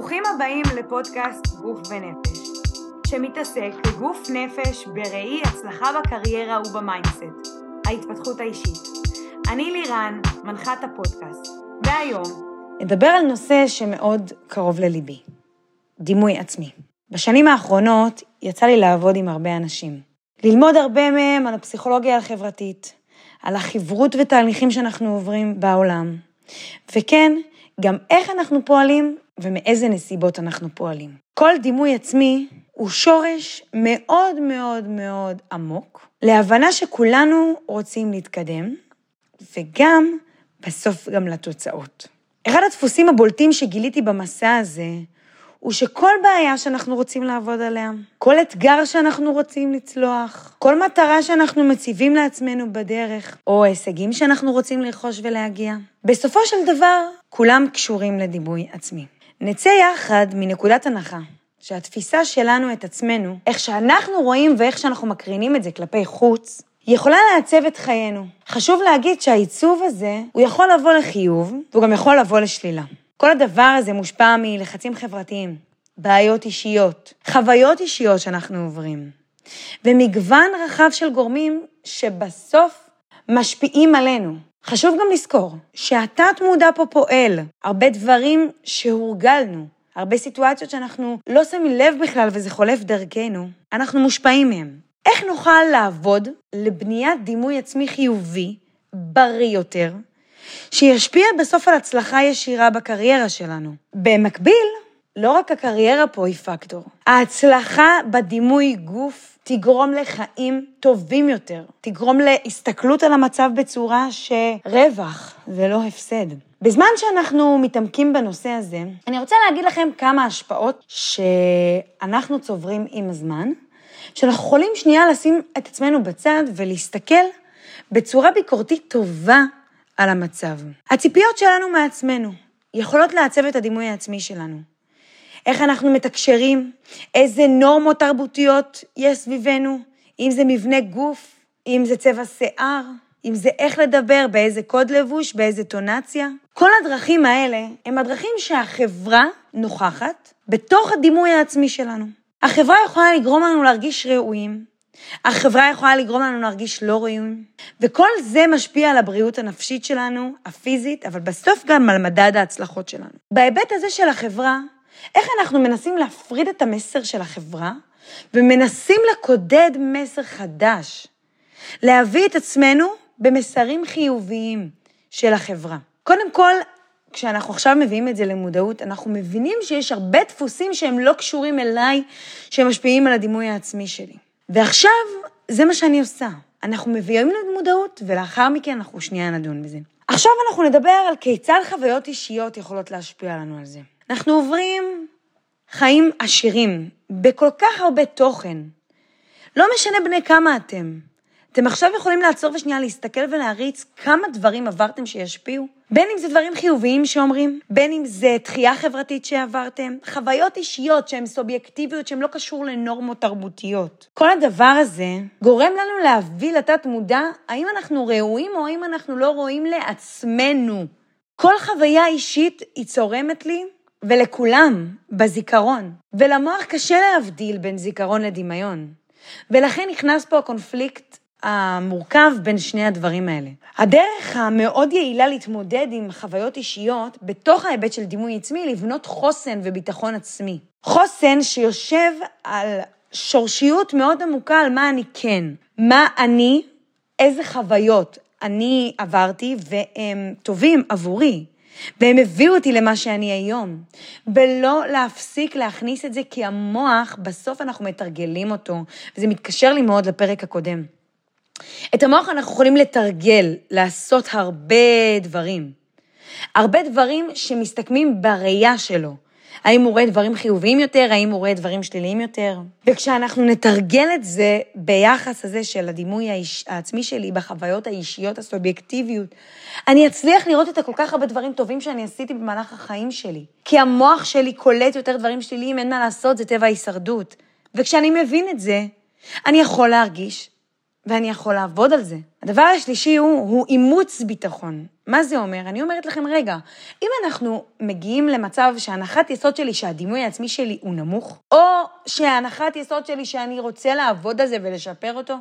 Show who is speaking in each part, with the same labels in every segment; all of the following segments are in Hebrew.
Speaker 1: ברוכים הבאים לפודקאסט גוף ונפש, שמתעסק בגוף נפש בראי הצלחה בקריירה וב mindset, ההתפתחות האישית. אני לירן, מנחת הפודקאסט, והיום
Speaker 2: אדבר על נושא שמאוד קרוב לליבי, דימוי עצמי. בשנים האחרונות יצא לי לעבוד עם הרבה אנשים. ללמוד הרבה מהם על הפסיכולוגיה החברתית, על החברות ותהליכים שאנחנו עוברים בעולם, וכן, גם איך אנחנו פועלים ומאיזה נסיבות אנחנו פועלים. כל דימוי עצמי הוא שורש מאוד מאוד מאוד עמוק להבנה שכולנו רוצים להתקדם, וגם בסוף גם לתוצאות. אחד הדפוסים הבולטים שגיליתי במסע הזה, הוא שכל בעיה שאנחנו רוצים לעבוד עליה, כל אתגר שאנחנו רוצים לצלוח, כל מטרה שאנחנו מציבים לעצמנו בדרך, או הישגים שאנחנו רוצים לרכוש ולהגיע, בסופו של דבר, כולם קשורים לדימוי עצמי. נצא יחד מנקודת הנחה שהתפיסה שלנו את עצמנו, איך שאנחנו רואים ואיך שאנחנו מקרינים את זה כלפי חוץ, היא יכולה לעצב את חיינו. חשוב להגיד שהעיצוב הזה, הוא יכול לבוא לחיוב, והוא גם יכול לבוא לשלילה. כל הדבר הזה מושפע מלחצים חברתיים, בעיות אישיות, חוויות אישיות שאנחנו עוברים, ומגוון רחב של גורמים שבסוף משפיעים עלינו. חשוב גם לזכור שהתת מודע פה פועל, הרבה דברים שהורגלנו, הרבה סיטואציות שאנחנו לא שמים לב בכלל וזה חולף דרכנו, אנחנו מושפעים מהם. איך נוכל לעבוד לבניית דימוי עצמי חיובי, בריא יותר, שישפיע בסוף על הצלחה ישירה בקריירה שלנו? במקביל, לא רק הקריירה פה היא פקטור. ההצלחה בדימוי גוף תגרום לחיים טובים יותר, תגרום להסתכלות על המצב בצורה שרווח ולא הפסד. בזמן שאנחנו מתעמקים בנושא הזה, אני רוצה להגיד לכם כמה השפעות שאנחנו צוברים עם הזמן, שאנחנו יכולים שנייה לשים את עצמנו בצד ולהסתכל בצורה ביקורתית טובה על המצב. הציפיות שלנו מעצמנו יכולות לעצב את הדימוי העצמי שלנו. איך אנחנו מתקשרים, איזה נורמות תרבותיות יש סביבנו, אם זה מבנה גוף, אם זה צבע שיער, אם זה איך לדבר, באיזה קוד לבוש, באיזה טונציה. כל הדרכים האלה הם הדרכים שהחברה נוכחת בתוך הדימוי העצמי שלנו. החברה יכולה לגרום לנו להרגיש ראויים, החברה יכולה לגרום לנו להרגיש לא ראויים, וכל זה משפיע על הבריאות הנפשית שלנו, הפיזית, אבל בסוף גם על מדד ההצלחות שלנו. בהיבט הזה של החברה, איך אנחנו מנסים להפריד את המסר של החברה ומנסים לקודד מסר חדש, להביא את עצמנו במסרים חיוביים של החברה. קודם כל, כשאנחנו עכשיו מביאים את זה למודעות, אנחנו מבינים שיש הרבה דפוסים שהם לא קשורים אליי, שהם משפיעים על הדימוי העצמי שלי. ועכשיו, זה מה שאני עושה. אנחנו מביאים למודעות, ולאחר מכן אנחנו שנייה נדון בזה. עכשיו אנחנו נדבר על כיצד חוויות אישיות יכולות להשפיע לנו על זה. אנחנו עוברים חיים עשירים, בכל כך הרבה תוכן. לא משנה בני כמה אתם. אתם עכשיו יכולים לעצור ושנייה להסתכל ולהריץ כמה דברים עברתם שישפיעו. בין אם זה דברים חיוביים שאומרים, בין אם זה דחייה חברתית שעברתם, חוויות אישיות שהן סובייקטיביות, שהן לא קשור לנורמות תרבותיות. כל הדבר הזה גורם לנו להביא לתת מודע האם אנחנו ראויים או האם אנחנו לא רואים לעצמנו. כל חוויה אישית היא צורמת לי ולכולם בזיכרון. ולמוח קשה להבדיל בין זיכרון לדמיון. ולכן נכנס פה הקונפליקט המורכב בין שני הדברים האלה. הדרך המאוד יעילה להתמודד עם חוויות אישיות בתוך ההיבט של דימוי עצמי, לבנות חוסן וביטחון עצמי. חוסן שיושב על שורשיות מאוד עמוקה על מה אני כן, מה אני, איזה חוויות אני עברתי והם טובים עבורי. והם הביאו אותי למה שאני היום. ולא להפסיק להכניס את זה, כי המוח, בסוף אנחנו מתרגלים אותו, וזה מתקשר לי מאוד לפרק הקודם. את המוח אנחנו יכולים לתרגל, לעשות הרבה דברים. הרבה דברים שמסתכמים בראייה שלו. האם הוא רואה דברים חיוביים יותר, האם הוא רואה דברים שליליים יותר. וכשאנחנו נתרגל את זה ביחס הזה של הדימוי האיש, העצמי שלי, בחוויות האישיות, הסובייקטיביות, אני אצליח לראות את הכל כך הרבה דברים טובים שאני עשיתי במהלך החיים שלי. כי המוח שלי קולט יותר דברים שליליים, אין מה לעשות, זה טבע ההישרדות. וכשאני מבין את זה, אני יכול להרגיש ואני יכול לעבוד על זה. הדבר השלישי הוא, הוא אימוץ ביטחון. מה זה אומר? אני אומרת לכם, רגע, אם אנחנו מגיעים למצב שהנחת יסוד שלי שהדימוי העצמי שלי הוא נמוך, או שהנחת יסוד שלי שאני רוצה לעבוד על זה ולשפר אותו,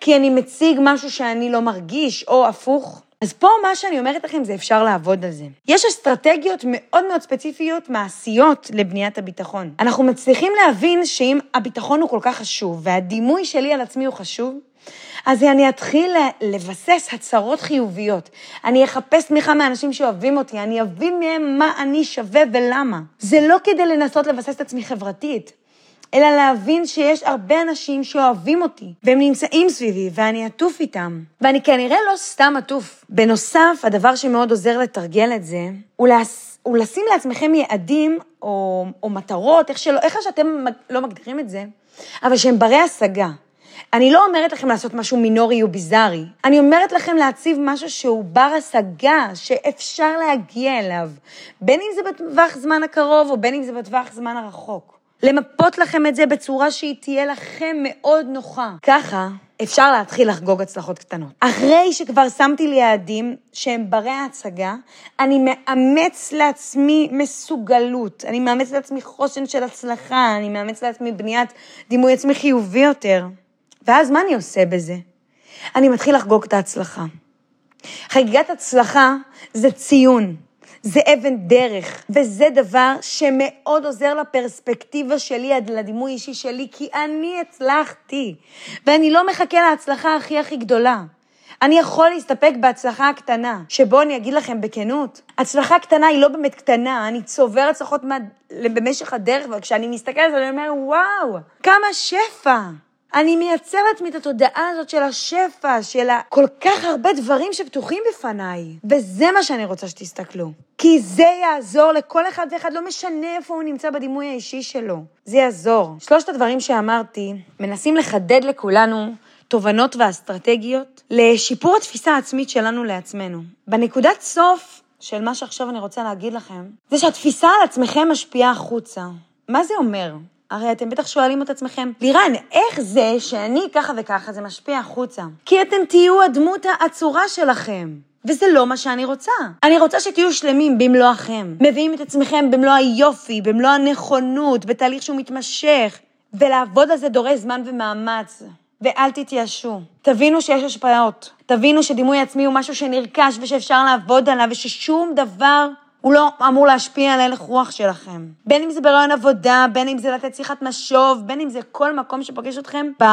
Speaker 2: כי אני מציג משהו שאני לא מרגיש, או הפוך, אז פה מה שאני אומרת לכם זה אפשר לעבוד על זה. יש אסטרטגיות מאוד מאוד ספציפיות, מעשיות, לבניית הביטחון. אנחנו מצליחים להבין שאם הביטחון הוא כל כך חשוב, והדימוי שלי על עצמי הוא חשוב, אז אני אתחיל לבסס הצהרות חיוביות. אני אחפש תמיכה מאנשים שאוהבים אותי, אני אבין מהם מה אני שווה ולמה. זה לא כדי לנסות לבסס את עצמי חברתית. אלא להבין שיש הרבה אנשים שאוהבים אותי, והם נמצאים סביבי, ואני עטוף איתם. ואני כנראה לא סתם עטוף. בנוסף, הדבר שמאוד עוזר לתרגל את זה, הוא, להס... הוא לשים לעצמכם יעדים או, או מטרות, איך, שלא, איך שאתם לא מגדירים את זה, אבל שהם ברי השגה. אני לא אומרת לכם לעשות משהו מינורי וביזארי, אני אומרת לכם להציב משהו שהוא בר השגה, שאפשר להגיע אליו, בין אם זה בטווח זמן הקרוב או בין אם זה בטווח זמן הרחוק. למפות לכם את זה בצורה שהיא תהיה לכם מאוד נוחה. ככה אפשר להתחיל לחגוג הצלחות קטנות. אחרי שכבר שמתי לי יעדים שהם ברי ההצגה, אני מאמץ לעצמי מסוגלות, אני מאמץ לעצמי חוסן של הצלחה, אני מאמץ לעצמי בניית דימוי עצמי חיובי יותר. ואז מה אני עושה בזה? אני מתחיל לחגוג את ההצלחה. חגיגת הצלחה זה ציון. זה אבן דרך, וזה דבר שמאוד עוזר לפרספקטיבה שלי, לדימוי אישי שלי, כי אני הצלחתי, ואני לא מחכה להצלחה הכי הכי גדולה. אני יכול להסתפק בהצלחה הקטנה, שבו אני אגיד לכם בכנות, הצלחה קטנה היא לא באמת קטנה, אני צובר הצלחות מה... במשך הדרך, וכשאני מסתכלת אני אומר, וואו, כמה שפע. אני מייצר לעצמי את התודעה הזאת של השפע, של כל כך הרבה דברים שפתוחים בפניי. וזה מה שאני רוצה שתסתכלו. כי זה יעזור לכל אחד ואחד, לא משנה איפה הוא נמצא בדימוי האישי שלו. זה יעזור. שלושת הדברים שאמרתי, מנסים לחדד לכולנו תובנות ואסטרטגיות לשיפור התפיסה העצמית שלנו לעצמנו. בנקודת סוף של מה שעכשיו אני רוצה להגיד לכם, זה שהתפיסה על עצמכם משפיעה החוצה. מה זה אומר? הרי אתם בטח שואלים את עצמכם, לירן, איך זה שאני ככה וככה זה משפיע החוצה? כי אתם תהיו הדמות העצורה שלכם. וזה לא מה שאני רוצה. אני רוצה שתהיו שלמים במלואכם. מביאים את עצמכם במלוא היופי, במלוא הנכונות, בתהליך שהוא מתמשך. ולעבוד על זה דורש זמן ומאמץ. ואל תתייאשו. תבינו שיש השפעות. תבינו שדימוי עצמי הוא משהו שנרכש ושאפשר לעבוד עליו, וששום דבר הוא לא אמור להשפיע על הלך רוח שלכם. בין אם זה ברעיון עבודה, בין אם זה לתת שיחת משוב, בין אם זה כל מקום שפוגש אתכם ב...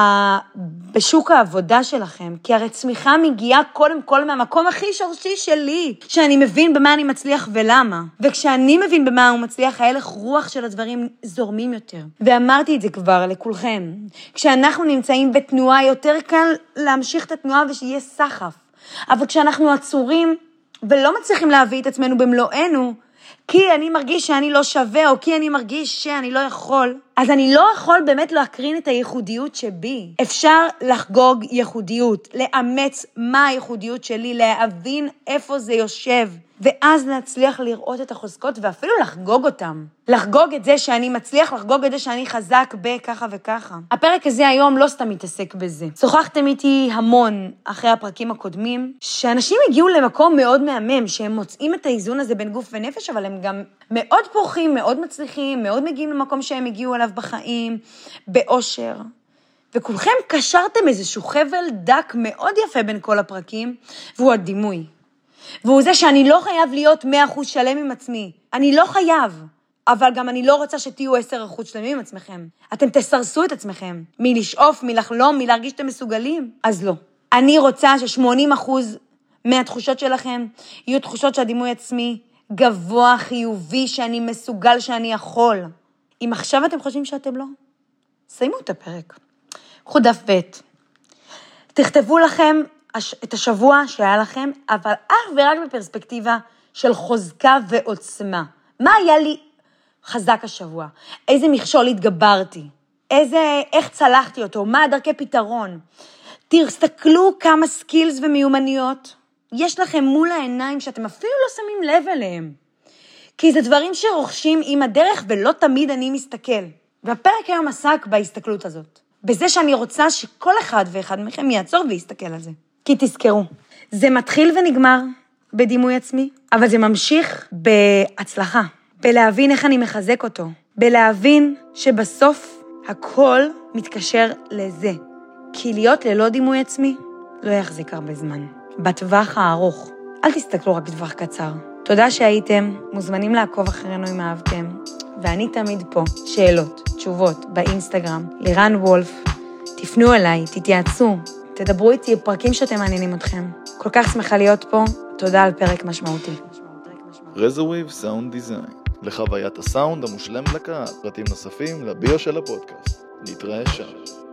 Speaker 2: בשוק העבודה שלכם. כי הרי צמיחה מגיעה קודם כל מהמקום הכי שורשי שלי, שאני מבין במה אני מצליח ולמה. וכשאני מבין במה הוא מצליח, ההלך רוח של הדברים זורמים יותר. ואמרתי את זה כבר לכולכם. כשאנחנו נמצאים בתנועה, יותר קל להמשיך את התנועה ושיהיה סחף. אבל כשאנחנו עצורים, ולא מצליחים להביא את עצמנו במלואנו, כי אני מרגיש שאני לא שווה, או כי אני מרגיש שאני לא יכול, אז אני לא יכול באמת להקרין את הייחודיות שבי. אפשר לחגוג ייחודיות, לאמץ מה הייחודיות שלי, להבין איפה זה יושב. ואז נצליח לראות את החוזקות ואפילו לחגוג אותם. לחגוג את זה שאני מצליח, לחגוג את זה שאני חזק בככה וככה. הפרק הזה היום לא סתם מתעסק בזה. שוחחתם איתי המון אחרי הפרקים הקודמים, שאנשים הגיעו למקום מאוד מהמם, שהם מוצאים את האיזון הזה בין גוף ונפש, אבל הם גם מאוד פורחים, מאוד מצליחים, מאוד מגיעים למקום שהם הגיעו אליו בחיים, באושר. וכולכם קשרתם איזשהו חבל דק מאוד יפה בין כל הפרקים, והוא הדימוי. והוא זה שאני לא חייב להיות 100% שלם עם עצמי. אני לא חייב. אבל גם אני לא רוצה שתהיו 10% שלמים עם עצמכם. אתם תסרסו את עצמכם. מלשאוף, מלחלום, מלהרגיש שאתם מסוגלים. אז לא. אני רוצה ש-80% מהתחושות שלכם יהיו תחושות שהדימוי עצמי גבוה, חיובי, שאני מסוגל, שאני יכול. אם עכשיו אתם חושבים שאתם לא, סיימו את הפרק. קחו דף ב', תכתבו לכם את השבוע שהיה לכם, אבל אך ורק בפרספקטיבה של חוזקה ועוצמה. מה היה לי חזק השבוע? איזה מכשול התגברתי? איזה, איך צלחתי אותו? מה הדרכי פתרון? תסתכלו כמה סקילס ומיומנויות יש לכם מול העיניים שאתם אפילו לא שמים לב אליהם. כי זה דברים שרוכשים עם הדרך ולא תמיד אני מסתכל. והפרק היום עסק בהסתכלות הזאת. בזה שאני רוצה שכל אחד ואחד מכם יעצור ויסתכל על זה. כי תזכרו, זה מתחיל ונגמר בדימוי עצמי, אבל זה ממשיך בהצלחה, בלהבין איך אני מחזק אותו, בלהבין שבסוף הכל מתקשר לזה. כי להיות ללא דימוי עצמי לא יחזיק הרבה זמן. בטווח הארוך, אל תסתכלו רק בטווח קצר. תודה שהייתם, מוזמנים לעקוב אחרינו אם אהבתם, ואני תמיד פה. שאלות, תשובות, באינסטגרם, לירן וולף. תפנו אליי, תתייעצו, תדברו איתי פרקים שאתם מעניינים אתכם. כל כך שמחה להיות פה, תודה על פרק משמעותי.
Speaker 3: רזוויב סאונד דיזיין, לחוויית הסאונד המושלם לקהל, פרטים נוספים לביו של הפודקאסט. נתראה שם.